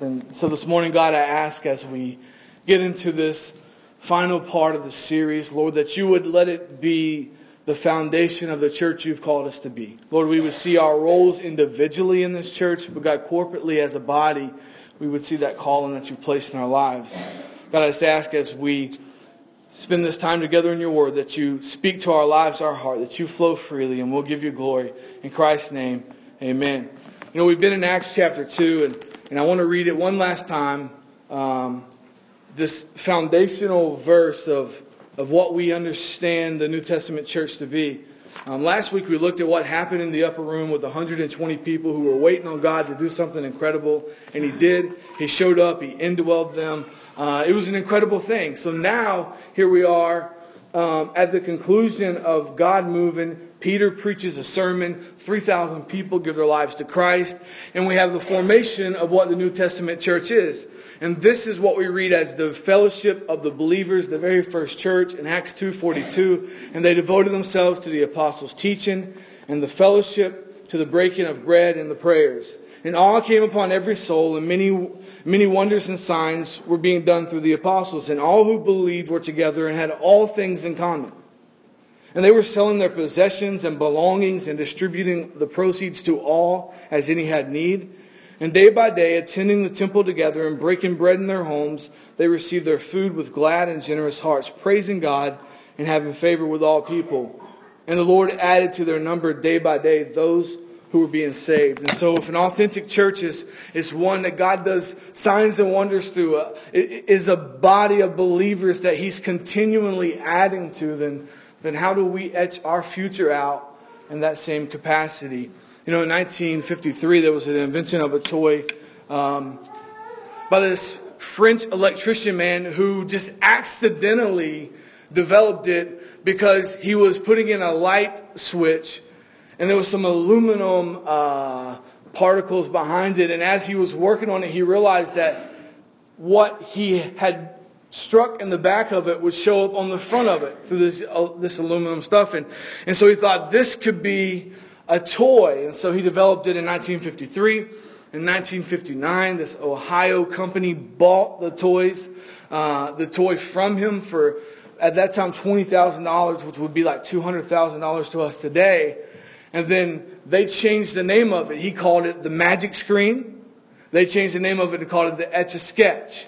And so this morning, God, I ask as we get into this final part of the series, Lord, that you would let it be the foundation of the church you've called us to be. Lord, we would see our roles individually in this church, but God, corporately as a body, we would see that calling that you've placed in our lives. God, I just ask as we spend this time together in your word that you speak to our lives, our heart, that you flow freely, and we'll give you glory. In Christ's name, amen. You know, we've been in Acts chapter 2, and and I want to read it one last time. Um, this foundational verse of, of what we understand the New Testament church to be. Um, last week we looked at what happened in the upper room with 120 people who were waiting on God to do something incredible, and He did. He showed up, He indwelled them. Uh, it was an incredible thing. So now, here we are um, at the conclusion of God moving Peter preaches a sermon. 3,000 people give their lives to Christ. And we have the formation of what the New Testament church is. And this is what we read as the fellowship of the believers, the very first church in Acts 2.42. And they devoted themselves to the apostles' teaching and the fellowship, to the breaking of bread and the prayers. And awe came upon every soul, and many, many wonders and signs were being done through the apostles. And all who believed were together and had all things in common. And they were selling their possessions and belongings and distributing the proceeds to all as any had need. And day by day, attending the temple together and breaking bread in their homes, they received their food with glad and generous hearts, praising God and having favor with all people. And the Lord added to their number day by day those who were being saved. And so if an authentic church is, is one that God does signs and wonders through, uh, is a body of believers that he's continually adding to, then then how do we etch our future out in that same capacity? You know, in 1953, there was an invention of a toy um, by this French electrician man who just accidentally developed it because he was putting in a light switch and there was some aluminum uh, particles behind it. And as he was working on it, he realized that what he had struck in the back of it would show up on the front of it through this, uh, this aluminum stuff. And, and so he thought this could be a toy. And so he developed it in 1953. In 1959, this Ohio company bought the toys, uh, the toy from him for, at that time, $20,000, which would be like $200,000 to us today. And then they changed the name of it. He called it the Magic Screen. They changed the name of it and called it the Etch a Sketch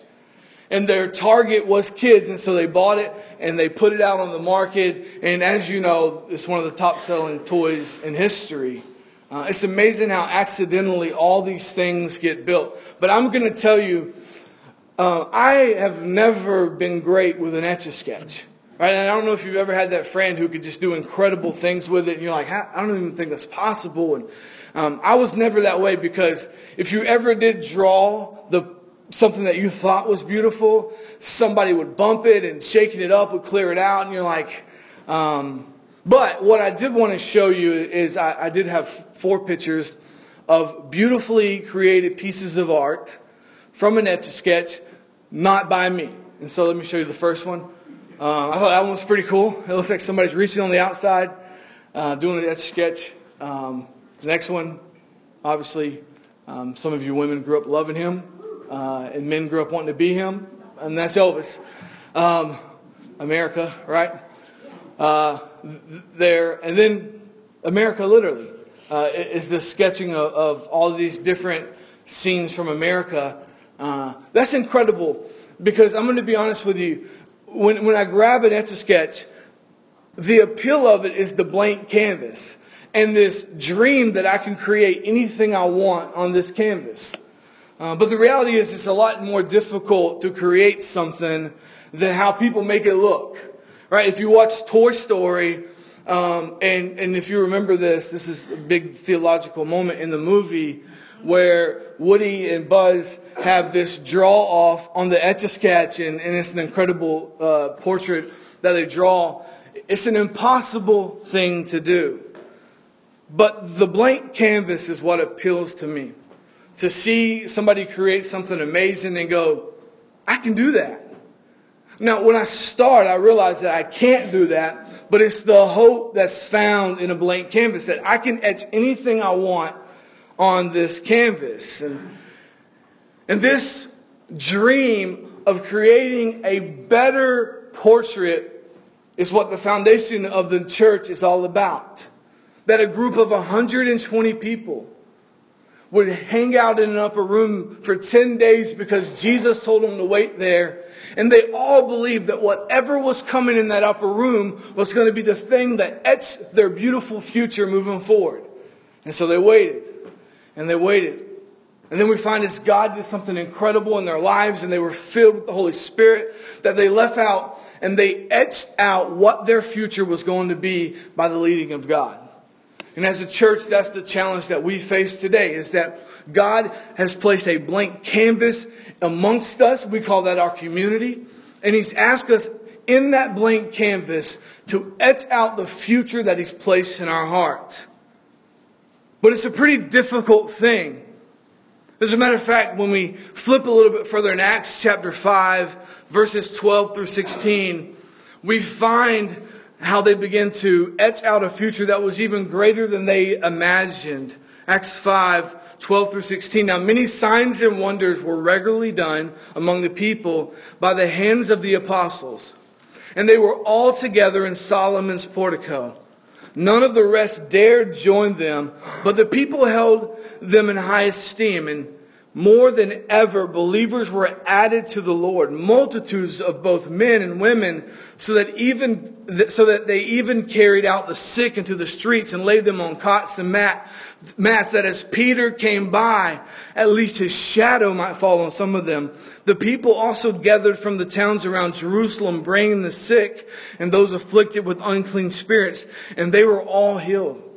and their target was kids, and so they bought it and they put it out on the market. And as you know, it's one of the top selling toys in history. Uh, it's amazing how accidentally all these things get built. But I'm going to tell you, uh, I have never been great with an etch a sketch. Right? And I don't know if you've ever had that friend who could just do incredible things with it, and you're like, I don't even think that's possible. And um, I was never that way because if you ever did draw the something that you thought was beautiful, somebody would bump it and shaking it up would clear it out, and you're like, um, but what I did want to show you is I, I, did have four pictures of beautifully created pieces of art from an etch-a-sketch, not by me. And so let me show you the first one. Uh, I thought that one was pretty cool. It looks like somebody's reaching on the outside, uh, doing an etch-a-sketch. Um, the next one, obviously, um, some of you women grew up loving him uh, and men grew up wanting to be him, and that's Elvis. Um, America, right? Uh, there, and then America literally uh, is the sketching of, of, all these different scenes from America. Uh, that's incredible because I'm going to be honest with you. When, when I grab an etch a sketch, the appeal of it is the blank canvas and this dream that I can create anything I want on this canvas. Uh, but the reality is, it's a lot more difficult to create something than how people make it look. Right? If you watch Toy Story, um, and, and if you remember this, this is a big theological moment in the movie where Woody and Buzz have this draw off on the etch a sketch, and, and it's an incredible uh, portrait that they draw. It's an impossible thing to do. But the blank canvas is what appeals to me to see somebody create something amazing and go, I can do that. Now, when I start, I realize that I can't do that, but it's the hope that's found in a blank canvas that I can etch anything I want on this canvas. And, And this dream of creating a better portrait is what the foundation of the church is all about. That a group of 120 people would hang out in an upper room for 10 days because Jesus told them to wait there. And they all believed that whatever was coming in that upper room was going to be the thing that etched their beautiful future moving forward. And so they waited. And they waited. And then we find as God did something incredible in their lives and they were filled with the Holy Spirit that they left out and they etched out what their future was going to be by the leading of God. And as a church, that's the challenge that we face today is that God has placed a blank canvas amongst us. We call that our community. And He's asked us in that blank canvas to etch out the future that He's placed in our heart. But it's a pretty difficult thing. As a matter of fact, when we flip a little bit further in Acts chapter 5, verses 12 through 16, we find how they began to etch out a future that was even greater than they imagined. Acts 5, 12 through 16. Now, many signs and wonders were regularly done among the people by the hands of the apostles. And they were all together in Solomon's portico. None of the rest dared join them, but the people held them in high esteem. And more than ever, believers were added to the Lord, multitudes of both men and women, so that even so that they even carried out the sick into the streets and laid them on cots and mat, mats. That as Peter came by, at least his shadow might fall on some of them. The people also gathered from the towns around Jerusalem, bringing the sick and those afflicted with unclean spirits, and they were all healed.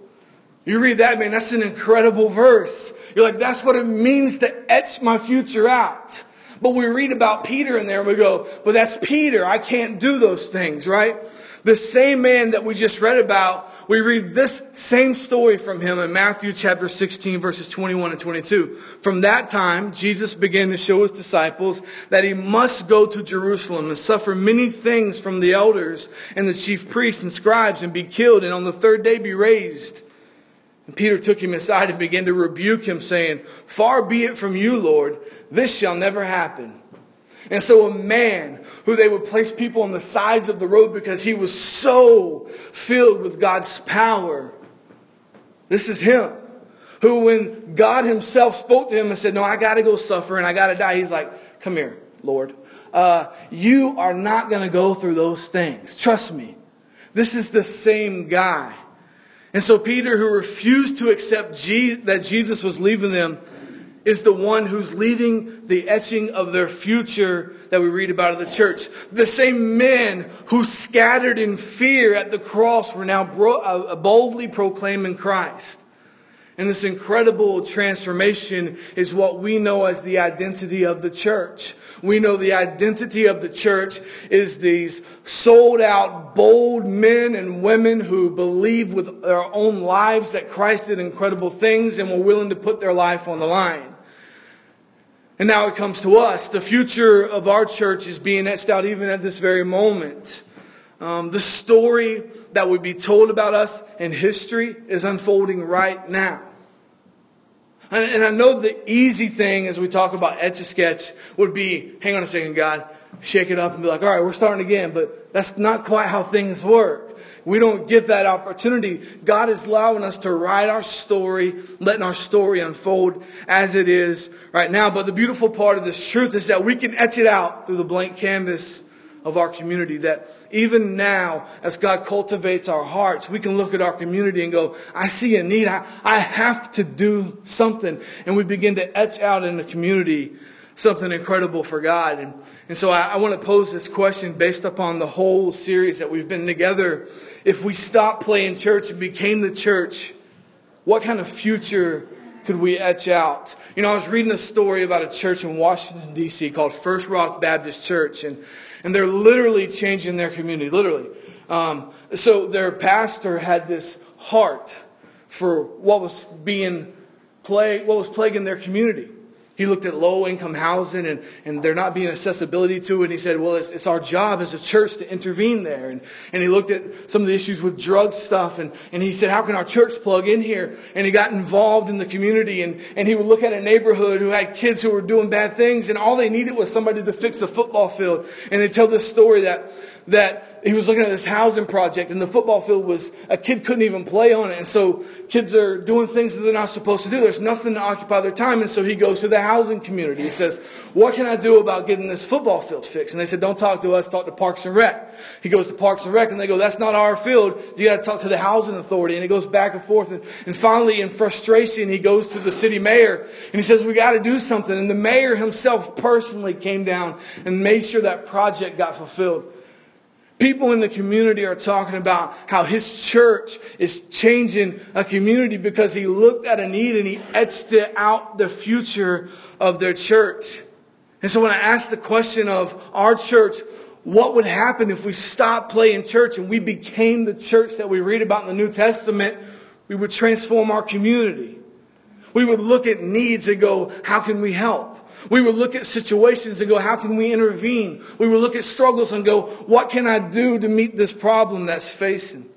You read that, man, that's an incredible verse. You're like, that's what it means to etch my future out. But we read about Peter in there and we go, but that's Peter. I can't do those things, right? The same man that we just read about, we read this same story from him in Matthew chapter 16 verses 21 and 22. From that time, Jesus began to show his disciples that he must go to Jerusalem and suffer many things from the elders and the chief priests and scribes and be killed and on the third day be raised. And Peter took him aside and began to rebuke him, saying, Far be it from you, Lord, this shall never happen. And so a man who they would place people on the sides of the road because he was so filled with God's power. This is him. Who when God himself spoke to him and said, no, I got to go suffer and I got to die. He's like, come here, Lord. Uh, you are not going to go through those things. Trust me. This is the same guy and so Peter, who refused to accept that Jesus was leaving them, is the one who's leading the etching of their future that we read about in the church. The same men who scattered in fear at the cross were now uh, boldly proclaiming Christ. And this incredible transformation is what we know as the identity of the church. We know the identity of the church is these sold out, bold men and women who believe with their own lives that Christ did incredible things and were willing to put their life on the line. And now it comes to us. The future of our church is being etched out even at this very moment. Um, the story that would be told about us in history is unfolding right now. And, I know the easy thing as we talk about Etch a Sketch would be, hang on a second, God, shake it up and be like, all right, we're starting again. But that's not quite how things work. We don't get that opportunity. God is allowing us to write our story, letting our story unfold as it is right now. But the beautiful part of this truth is that we can etch it out through the blank canvas of our community. That even now, as God cultivates our hearts, we can look at our community and go, I see a need. I, I have to do something. And we begin to etch out in the community something incredible for God. And, and so I, I want to pose this question based upon the whole series that we've been together. If we stopped playing church and became the church, what kind of future could we etch out? You know, I was reading a story about a church in Washington, D.C. called First Rock Baptist Church. And and they're literally changing their community, literally. Um, so their pastor had this heart for what was being plague, what was plaguing their community. He looked at low income housing and, and there not being accessibility to it. And he said, well, it's, it's our job as a church to intervene there. And, and he looked at some of the issues with drug stuff. And, and he said, how can our church plug in here? And he got involved in the community. And, and he would look at a neighborhood who had kids who were doing bad things. And all they needed was somebody to fix a football field. And they tell this story that, that he was looking at this housing project and the football field was, a kid couldn't even play on it. And so kids are doing things that they're not supposed to do. There's nothing to occupy their time. And so he goes to the housing community. He says, what can I do about getting this football field fixed? And they said, don't talk to us, talk to Parks and Rec. He goes to Parks and Rec and they go, that's not our field. You got to talk to the housing authority. And he goes back and forth. And, and finally, in frustration, he goes to the city mayor and he says, we got to do something. And the mayor himself personally came down and made sure that project got fulfilled. People in the community are talking about how his church is changing a community because he looked at a need and he etched it out the future of their church. And so when I asked the question of our church, what would happen if we stopped playing church and we became the church that we read about in the New Testament, we would transform our community. We would look at needs and go, how can we help? We would look at situations and go, how can we intervene? We would look at struggles and go, what can I do to meet this problem that's facing?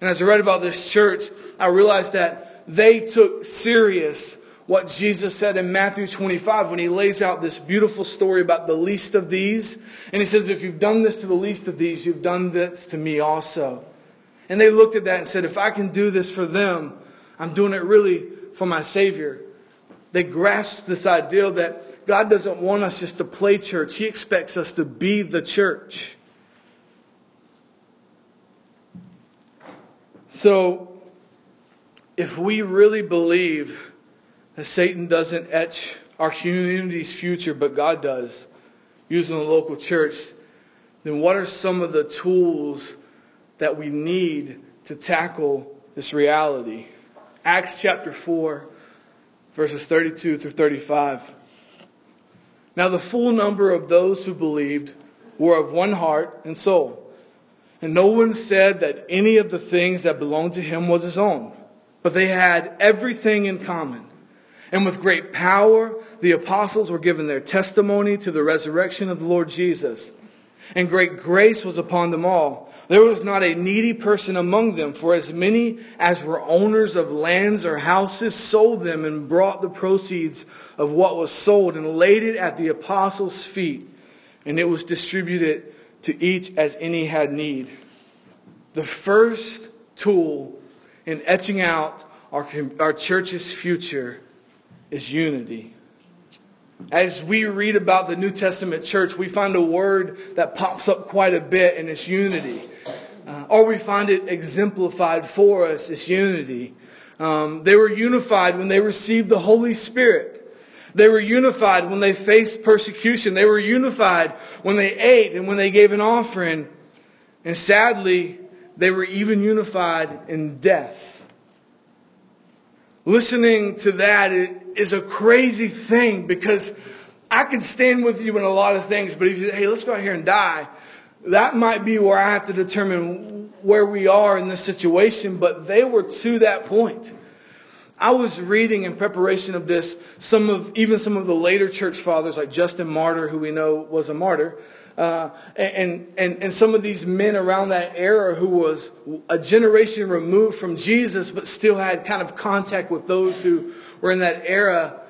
And as I read about this church, I realized that they took serious what Jesus said in Matthew 25 when he lays out this beautiful story about the least of these. And he says, if you've done this to the least of these, you've done this to me also. And they looked at that and said, if I can do this for them, I'm doing it really for my Savior. They grasp this idea that God doesn't want us just to play church. He expects us to be the church. So, if we really believe that Satan doesn't etch our community's future, but God does, using the local church, then what are some of the tools that we need to tackle this reality? Acts chapter 4 verses 32 through 35. Now the full number of those who believed were of one heart and soul. And no one said that any of the things that belonged to him was his own, but they had everything in common. And with great power, the apostles were given their testimony to the resurrection of the Lord Jesus. And great grace was upon them all. There was not a needy person among them, for as many as were owners of lands or houses sold them and brought the proceeds of what was sold and laid it at the apostles' feet, and it was distributed to each as any had need. The first tool in etching out our, our church's future is unity. As we read about the New Testament church, we find a word that pops up quite a bit, and it's unity. Uh, or we find it exemplified for us as unity. Um, they were unified when they received the Holy Spirit. They were unified when they faced persecution. They were unified when they ate and when they gave an offering. And sadly, they were even unified in death. Listening to that is a crazy thing because I can stand with you in a lot of things, but if you say, hey, let's go out here and die, that might be where I have to determine where we are in this situation, but they were to that point. I was reading in preparation of this some of even some of the later church fathers like Justin Martyr, who we know was a martyr, uh, and, and, and some of these men around that era who was a generation removed from Jesus, but still had kind of contact with those who were in that era.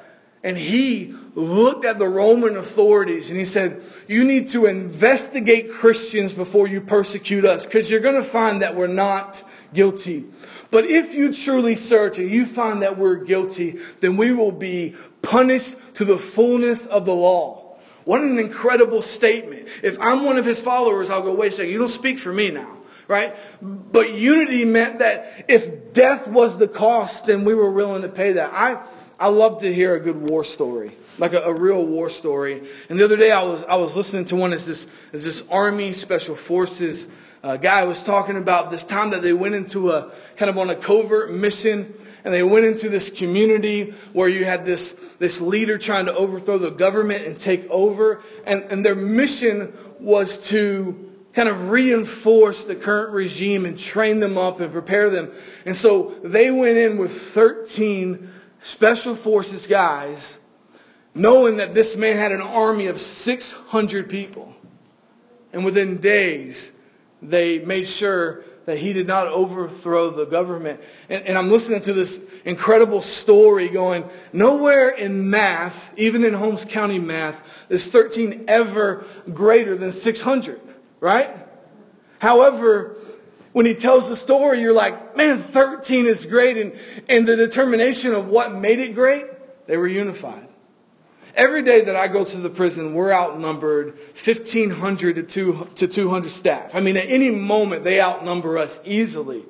And he looked at the Roman authorities and he said, You need to investigate Christians before you persecute us because you're going to find that we're not guilty. But if you truly search and you find that we're guilty, then we will be punished to the fullness of the law. What an incredible statement. If I'm one of his followers, I'll go, wait a second, you don't speak for me now, right? But unity meant that if death was the cost, then we were willing to pay that. I, I love to hear a good war story like a, a, real war story. And the other day I was, I was listening to one as this, as this Army Special Forces uh, guy was talking about this time that they went into a kind of on a covert mission and they went into this community where you had this, this leader trying to overthrow the government and take over. And, and their mission was to kind of reinforce the current regime and train them up and prepare them. And so they went in with 13 special forces guys knowing that this man had an army of 600 people. And within days, they made sure that he did not overthrow the government. And, and, I'm listening to this incredible story going, nowhere in math, even in Holmes County math, is 13 ever greater than 600, right? However, when he tells the story, you're like, man, 13 is great. And, and the determination of what made it great, they were unified. Every day that I go to the prison, we're outnumbered 1,500 to 200 staff. I mean, at any moment, they outnumber us easily.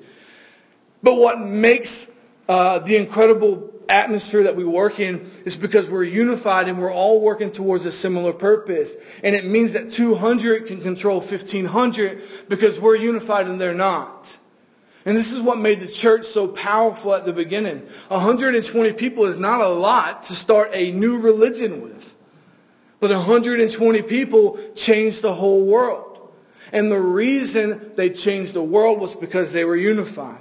But what makes uh, the incredible atmosphere that we work in is because we're unified and we're all working towards a similar purpose. And it means that 200 can control 1,500 because we're unified and they're not. And this is what made the church so powerful at the beginning. 120 people is not a lot to start a new religion with. But 120 people changed the whole world. And the reason they changed the world was because they were unified.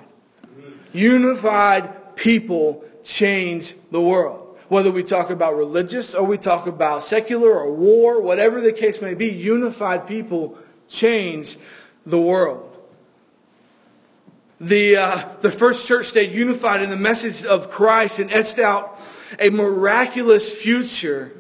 Unified people change the world. Whether we talk about religious or we talk about secular or war, whatever the case may be, unified people change the world the, uh, the first church stayed unified in the message of Christ and etched out a miraculous future.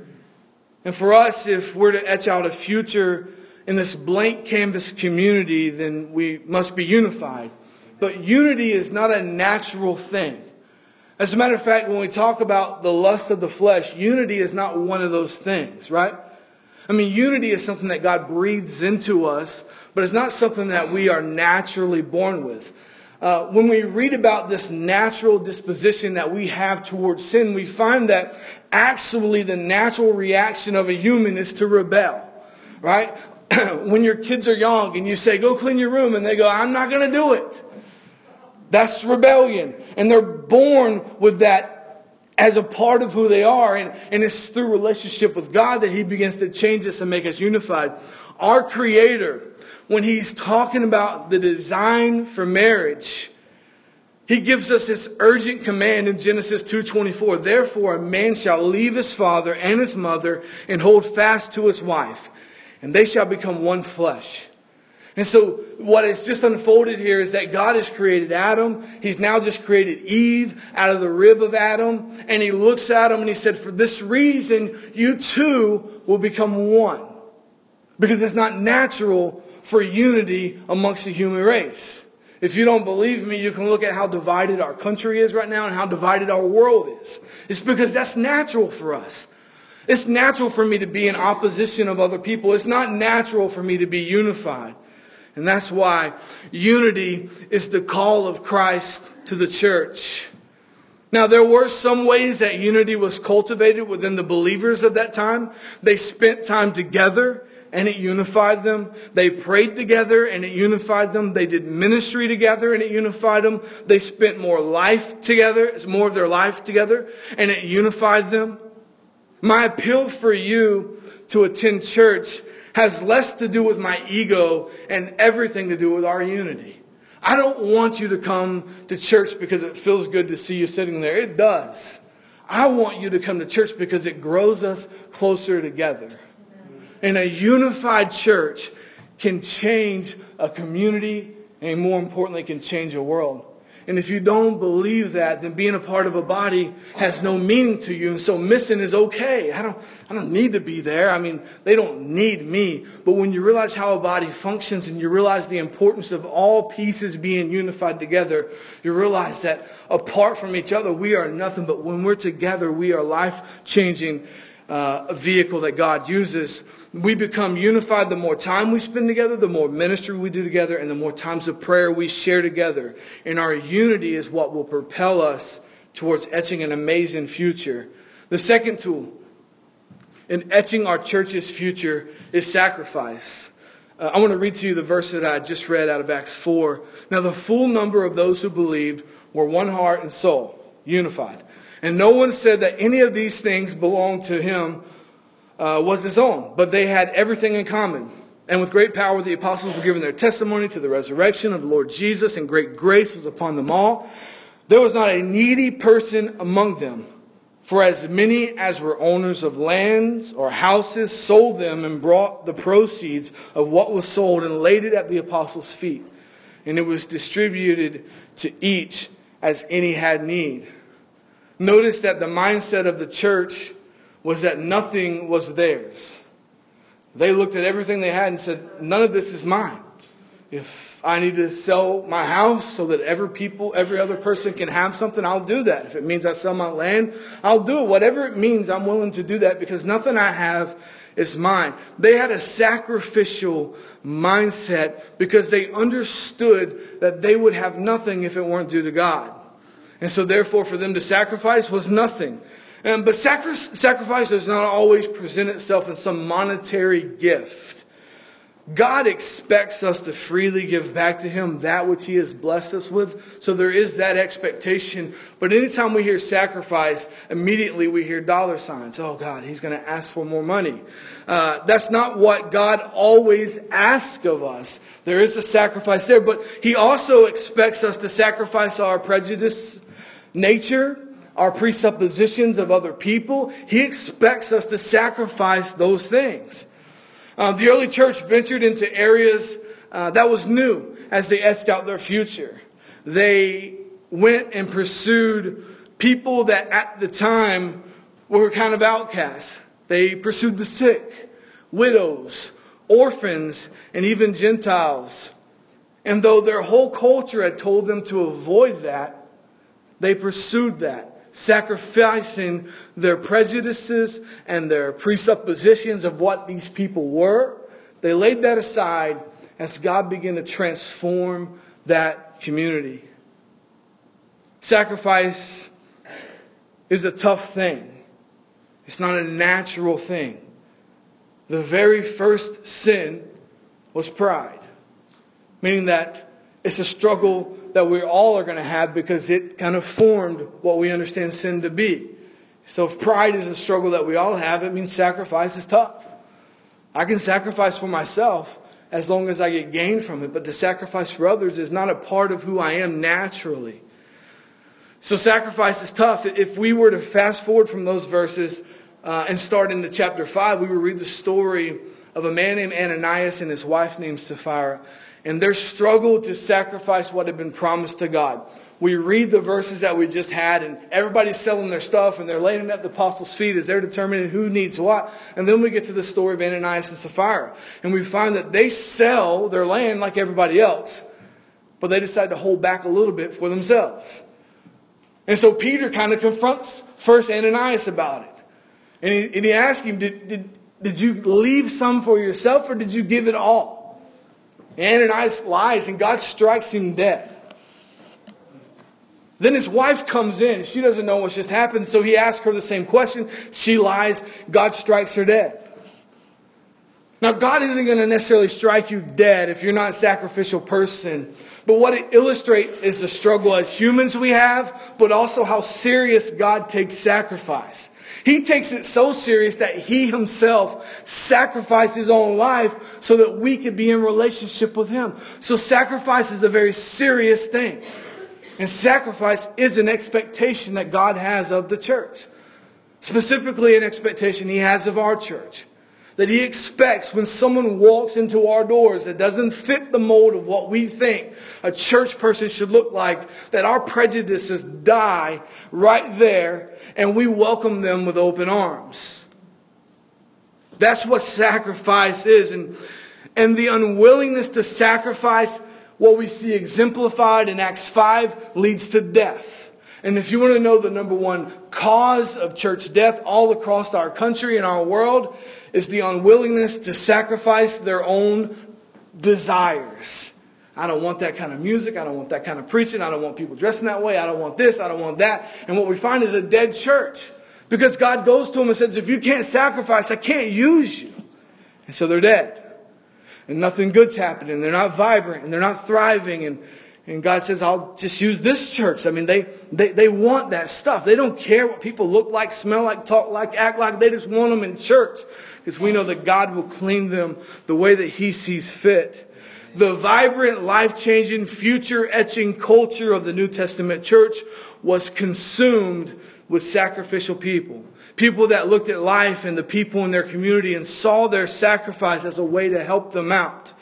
And for us, if we're to etch out a future in this blank canvas community, then we must be unified. But unity is not a natural thing. As a matter of fact, when we talk about the lust of the flesh, unity is not one of those things, right? I mean, unity is something that God breathes into us, but it's not something that we are naturally born with. Uh, when we read about this natural disposition that we have towards sin, we find that actually the natural reaction of a human is to rebel, right? when your kids are young and you say, go clean your room, and they go, I'm not going to do it. That's rebellion. And they're born with that as a part of who they are. And, and it's through relationship with God that He begins to change us and make us unified. Our Creator when he's talking about the design for marriage, he gives us this urgent command in Genesis 2:24. Therefore a man shall leave his father and his mother and hold fast to his wife, and they shall become one flesh. And so what has just unfolded here is that God has created Adam. He's now just created Eve out of the rib of Adam. And he looks at him and he said, for this reason, you two will become one. Because it's not natural for unity amongst the human race. If you don't believe me, you can look at how divided our country is right now and how divided our world is. It's because that's natural for us. It's natural for me to be in opposition of other people. It's not natural for me to be unified. And that's why unity is the call of Christ to the church. Now, there were some ways that unity was cultivated within the believers of that time. They spent time together and it unified them. They prayed together and it unified them. They did ministry together and it unified them. They spent more life together, more of their life together, and it unified them. My appeal for you to attend church has less to do with my ego and everything to do with our unity. I don't want you to come to church because it feels good to see you sitting there. It does. I want you to come to church because it grows us closer together and a unified church can change a community and more importantly can change a world. And if you don't believe that, then being a part of a body has no meaning to you. And so missing is okay. I don't, I don't need to be there. I mean, they don't need me. But when you realize how a body functions and you realize the importance of all pieces being unified together, you realize that apart from each other, we are nothing. But when we're together, we are life-changing uh, vehicle that God uses we become unified the more time we spend together, the more ministry we do together, and the more times of prayer we share together. And our unity is what will propel us towards etching an amazing future. The second tool in etching our church's future is sacrifice. Uh, I want to read to you the verse that I just read out of Acts 4. Now, the full number of those who believed were one heart and soul, unified. And no one said that any of these things belonged to him uh, was his own, but they had everything in common. And with great power, the apostles were given their testimony to the resurrection of the Lord Jesus, and great grace was upon them all. There was not a needy person among them, For as many as were owners of lands or houses sold them and brought the proceeds of what was sold and laid it at the apostles' feet. And it was distributed to each as any had need. Notice that the mindset of the church was that nothing was theirs. They looked at everything they had and said, none of this is mine. If I need to sell my house so that every people, every other person can have something, I'll do that. If it means I sell my land, I'll do it. Whatever it means, I'm willing to do that because nothing I have is mine. They had a sacrificial mindset because they understood that they would have nothing if it weren't due to God. And so therefore for them to sacrifice was nothing. And, but sacri- sacrifice does not always present itself in some monetary gift. God expects us to freely give back to Him that which He has blessed us with. So there is that expectation. But anytime we hear sacrifice, immediately we hear dollar signs. Oh, God, He's going to ask for more money. Uh, that's not what God always asks of us. There is a sacrifice there, but He also expects us to sacrifice our prejudice, nature, our presuppositions of other people. He expects us to sacrifice those things. Uh, the early church ventured into areas uh, that was new as they etched out their future. They went and pursued people that at the time were kind of outcasts. They pursued the sick, widows, orphans, and even Gentiles. And though their whole culture had told them to avoid that, they pursued that sacrificing their prejudices and their presuppositions of what these people were. They laid that aside as God began to transform that community. Sacrifice is a tough thing. It's not a natural thing. The very first sin was pride, meaning that it's a struggle that we all are going to have because it kind of formed what we understand sin to be. So if pride is a struggle that we all have, it means sacrifice is tough. I can sacrifice for myself as long as I get gain from it, but to sacrifice for others is not a part of who I am naturally. So sacrifice is tough. If we were to fast forward from those verses uh, and start into chapter 5, we would read the story of a man named Ananias and his wife named Sapphira and their struggle to sacrifice what had been promised to God. We read the verses that we just had, and everybody's selling their stuff, and they're laying it at the apostles' feet as they're determining who needs what. And then we get to the story of Ananias and Sapphira, and we find that they sell their land like everybody else, but they decide to hold back a little bit for themselves. And so Peter kind of confronts first Ananias about it. And he, and he asks him, did, did, did you leave some for yourself, or did you give it all? Ananias lies and God strikes him dead. Then his wife comes in. She doesn't know what's just happened, so he asks her the same question. She lies. God strikes her dead. Now, God isn't going to necessarily strike you dead if you're not a sacrificial person. But what it illustrates is the struggle as humans we have, but also how serious God takes sacrifice. He takes it so serious that he himself sacrificed his own life so that we could be in relationship with him. So sacrifice is a very serious thing. And sacrifice is an expectation that God has of the church. Specifically an expectation he has of our church that he expects when someone walks into our doors that doesn't fit the mold of what we think a church person should look like, that our prejudices die right there and we welcome them with open arms. That's what sacrifice is. And, and the unwillingness to sacrifice what we see exemplified in Acts 5 leads to death. And if you want to know the number one cause of church death all across our country and our world, is the unwillingness to sacrifice their own desires. I don't want that kind of music. I don't want that kind of preaching. I don't want people dressing that way. I don't want this. I don't want that. And what we find is a dead church. Because God goes to them and says, if you can't sacrifice, I can't use you. And so they're dead. And nothing good's happening. They're not vibrant and they're not thriving. And, and God says, I'll just use this church. I mean, they, they, they want that stuff. They don't care what people look like, smell like, talk like, act like. They just want them in church because we know that God will clean them the way that he sees fit. The vibrant, life-changing, future-etching culture of the New Testament church was consumed with sacrificial people. People that looked at life and the people in their community and saw their sacrifice as a way to help them out.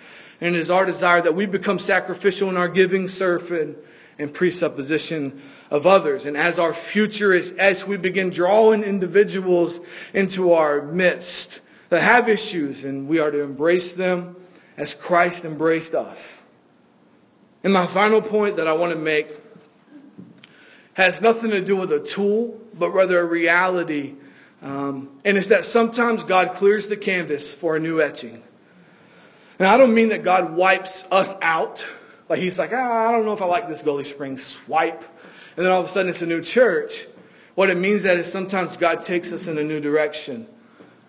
And it is our desire that we become sacrificial in our giving, serving, and presupposition of others. And as our future is, as we begin drawing individuals into our midst that have issues, and we are to embrace them as Christ embraced us. And my final point that I want to make has nothing to do with a tool, but rather a reality. Um, and it's that sometimes God clears the canvas for a new etching. And I don't mean that God wipes us out. Like he's like, ah, I don't know if I like this Gully Springs swipe. And then all of a sudden it's a new church. What it means that is sometimes God takes us in a new direction.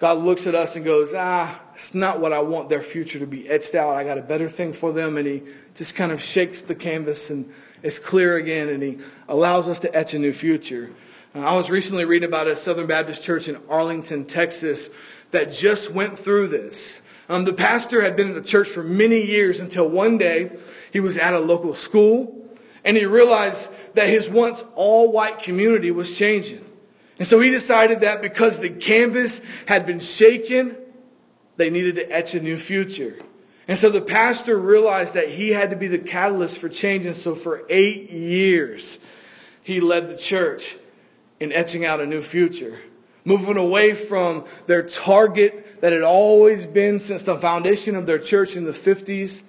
God looks at us and goes, ah, it's not what I want their future to be etched out. I got a better thing for them. And he just kind of shakes the canvas and it's clear again and he allows us to etch a new future. Uh, I was recently reading about a Southern Baptist church in Arlington, Texas that just went through this. Um, the pastor had been in the church for many years until one day he was at a local school and he realized that his once all white community was changing. And so he decided that because the canvas had been shaken, they needed to etch a new future. And so the pastor realized that he had to be the catalyst for change. And so for eight years, he led the church in etching out a new future. Moving away from their target that had always been since the foundation of their church in the 50s,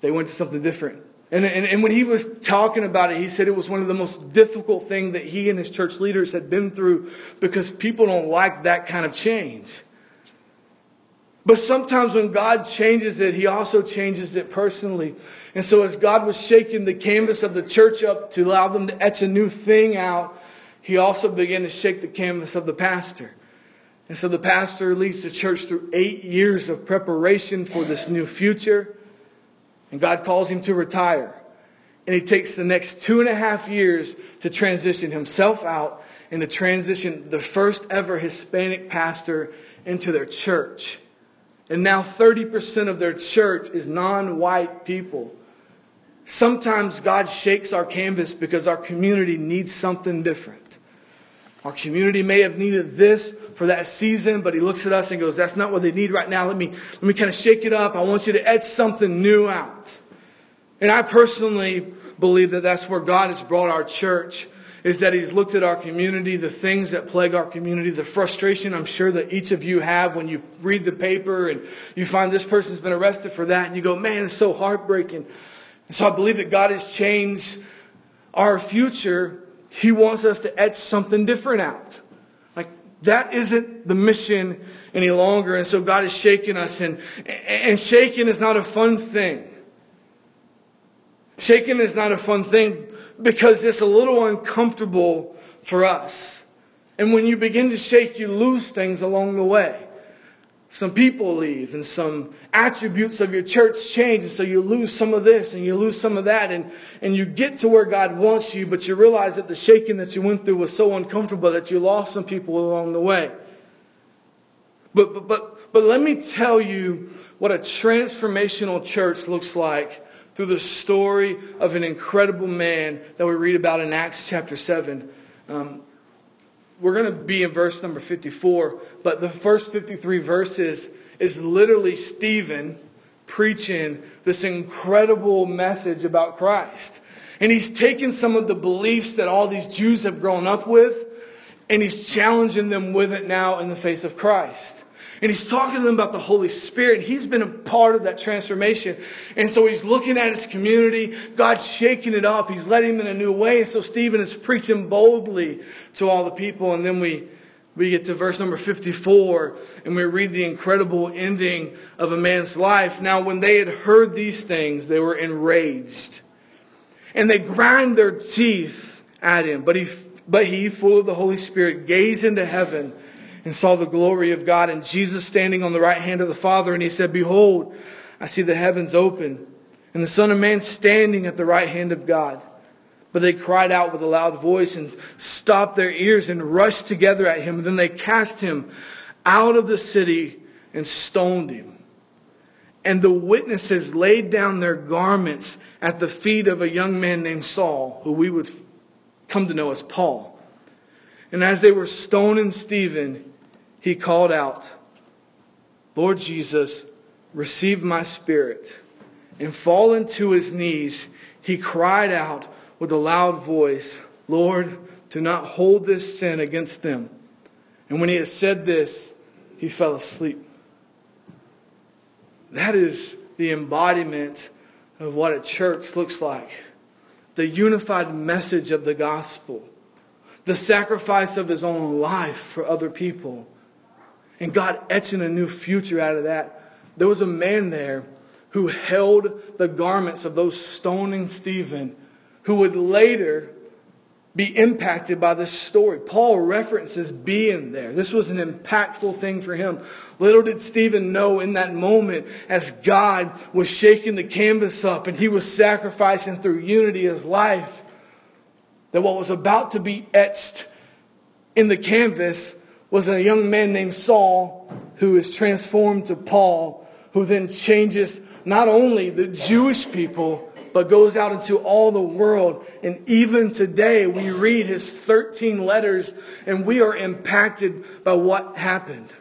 they went to something different. And, and, and when he was talking about it, he said it was one of the most difficult things that he and his church leaders had been through because people don't like that kind of change. But sometimes when God changes it, he also changes it personally. And so as God was shaking the canvas of the church up to allow them to etch a new thing out, he also began to shake the canvas of the pastor. And so the pastor leads the church through eight years of preparation for this new future. And God calls him to retire. And he takes the next two and a half years to transition himself out and to transition the first ever Hispanic pastor into their church. And now 30% of their church is non-white people. Sometimes God shakes our canvas because our community needs something different. Our community may have needed this for that season, but he looks at us and goes, that's not what they need right now. Let me, let me kind of shake it up. I want you to etch something new out. And I personally believe that that's where God has brought our church is that he's looked at our community, the things that plague our community, the frustration I'm sure that each of you have when you read the paper and you find this person's been arrested for that and you go, man, it's so heartbreaking. And so I believe that God has changed our future. He wants us to etch something different out. That isn't the mission any longer. And so God is shaking us and, and shaking is not a fun thing. Shaking is not a fun thing because it's a little uncomfortable for us. And when you begin to shake, you lose things along the way. Some people leave and some attributes of your church change. And so you lose some of this and you lose some of that. And, and you get to where God wants you, but you realize that the shaking that you went through was so uncomfortable that you lost some people along the way. But, but, but, but let me tell you what a transformational church looks like through the story of an incredible man that we read about in Acts chapter 7. Um, we're going to be in verse number 54, but the first 53 verses is literally Stephen preaching this incredible message about Christ. And he's taken some of the beliefs that all these Jews have grown up with, and he's challenging them with it now in the face of Christ. And he's talking to them about the Holy Spirit. He's been a part of that transformation. And so he's looking at his community. God's shaking it up. He's letting them in a new way. And so Stephen is preaching boldly to all the people. And then we, we get to verse number 54 and we read the incredible ending of a man's life. Now, when they had heard these things, they were enraged. And they grind their teeth at him. But he, but he, full of the Holy Spirit, gazed into heaven and saw the glory of God and Jesus standing on the right hand of the Father. And he said, Behold, I see the heavens open and the Son of Man standing at the right hand of God. But they cried out with a loud voice and stopped their ears and rushed together at him. And then they cast him out of the city and stoned him. And the witnesses laid down their garments at the feet of a young man named Saul, who we would come to know as Paul. And as they were stoning Stephen, he called out, Lord Jesus, receive my spirit. And falling to his knees, he cried out with a loud voice, Lord, do not hold this sin against them. And when he had said this, he fell asleep. That is the embodiment of what a church looks like. The unified message of the gospel. The sacrifice of his own life for other people. And God etching a new future out of that. There was a man there who held the garments of those stoning Stephen, who would later be impacted by this story. Paul references being there. This was an impactful thing for him. Little did Stephen know in that moment as God was shaking the canvas up and he was sacrificing through unity his life that what was about to be etched in the canvas was a young man named Saul who is transformed to Paul who then changes not only the Jewish people but goes out into all the world. And even today, we read his 13 letters and we are impacted by what happened.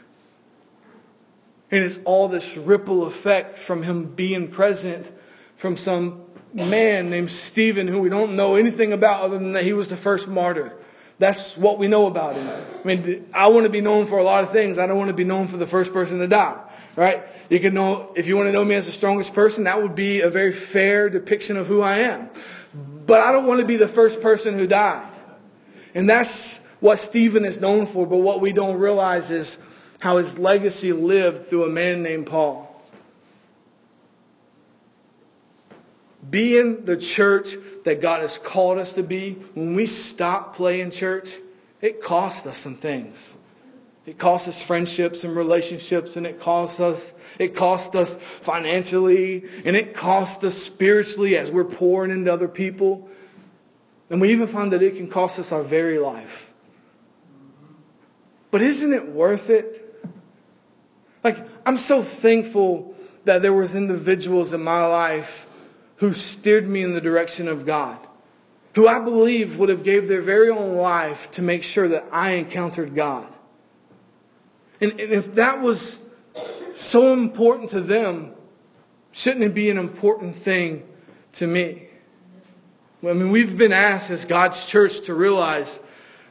And it's all this ripple effect from him being present from some man named Stephen who we don't know anything about other than that he was the first martyr. That's what we know about him. I mean, I want to be known for a lot of things. I don't want to be known for the first person to die, right? You can know, if you want to know me as the strongest person, that would be a very fair depiction of who I am. But I don't want to be the first person who died. And that's what Stephen is known for. But what we don't realize is how his legacy lived through a man named Paul. Being the church that God has called us to be, when we stop playing church, it costs us some things. It costs us friendships and relationships, and it costs us, it costs us financially, and it costs us spiritually as we're pouring into other people. And we even find that it can cost us our very life. But isn't it worth it? Like, I'm so thankful that there was individuals in my life who steered me in the direction of God, who I believe would have gave their very own life to make sure that I encountered God. And, and if that was so important to them, shouldn't it be an important thing to me? I mean, we've been asked as God's church to realize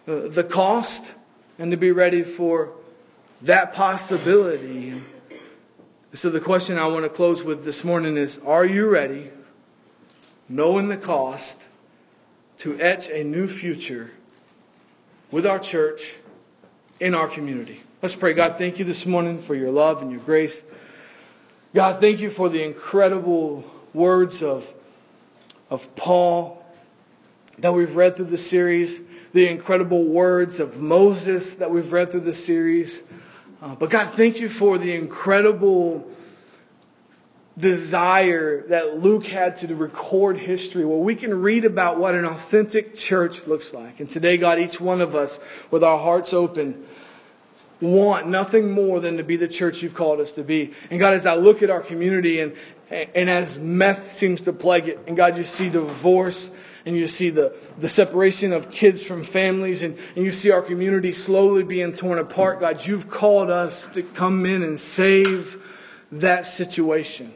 uh, the cost and to be ready for that possibility. So the question I want to close with this morning is, are you ready, knowing the cost, to etch a new future with our church in our community? Let's pray. God, thank you this morning for your love and your grace. God, thank you for the incredible words of, of Paul that we've read through the series, the incredible words of Moses that we've read through the series. Uh, but God, thank you for the incredible desire that Luke had to record history where we can read about what an authentic church looks like. And today, God, each one of us with our hearts open, want nothing more than to be the church you've called us to be. And God, as I look at our community and, and as meth seems to plague it, and God, you see divorce and you see the, the separation of kids from families and, and you see our community slowly being torn apart. God, you've called us to come in and save that situation.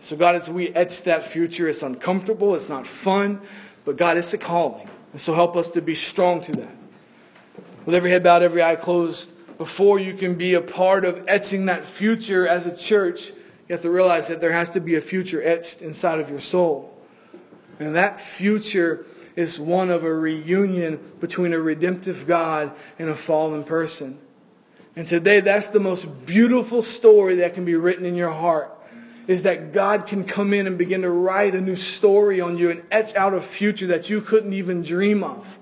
So God, as we etch that future, it's uncomfortable, it's not fun, but God, it's a calling. And so help us to be strong to that. With every head bowed, every eye closed, before you can be a part of etching that future as a church, you have to realize that there has to be a future etched inside of your soul. And that future is one of a reunion between a redemptive God and a fallen person. And today, that's the most beautiful story that can be written in your heart. Is that God can come in and begin to write a new story on you and etch out a future that you couldn't even dream of.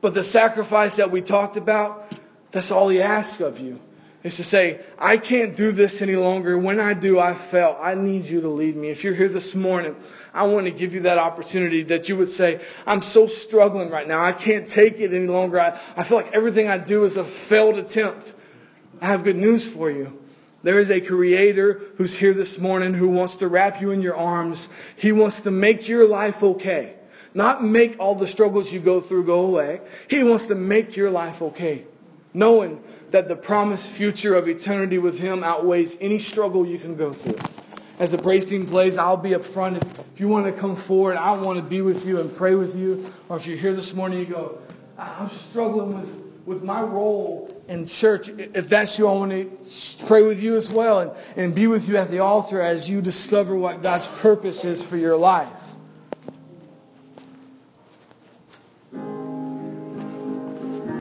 But the sacrifice that we talked about, that's all he asks of you. Is to say, I can't do this any longer. When I do, I fail. I need you to lead me. If you're here this morning, I want to give you that opportunity that you would say, I'm so struggling right now. I can't take it any longer. I, I feel like everything I do is a failed attempt. I have good news for you. There is a creator who's here this morning who wants to wrap you in your arms. He wants to make your life okay. not make all the struggles you go through go away. He wants to make your life okay. Knowing that the promised future of eternity with Him outweighs any struggle you can go through. As the praise team plays, I'll be up front. If you want to come forward, I want to be with you and pray with you. Or if you're here this morning, you go, I'm struggling with, with my role in church. If that's you, I want to pray with you as well and, and be with you at the altar as you discover what God's purpose is for your life.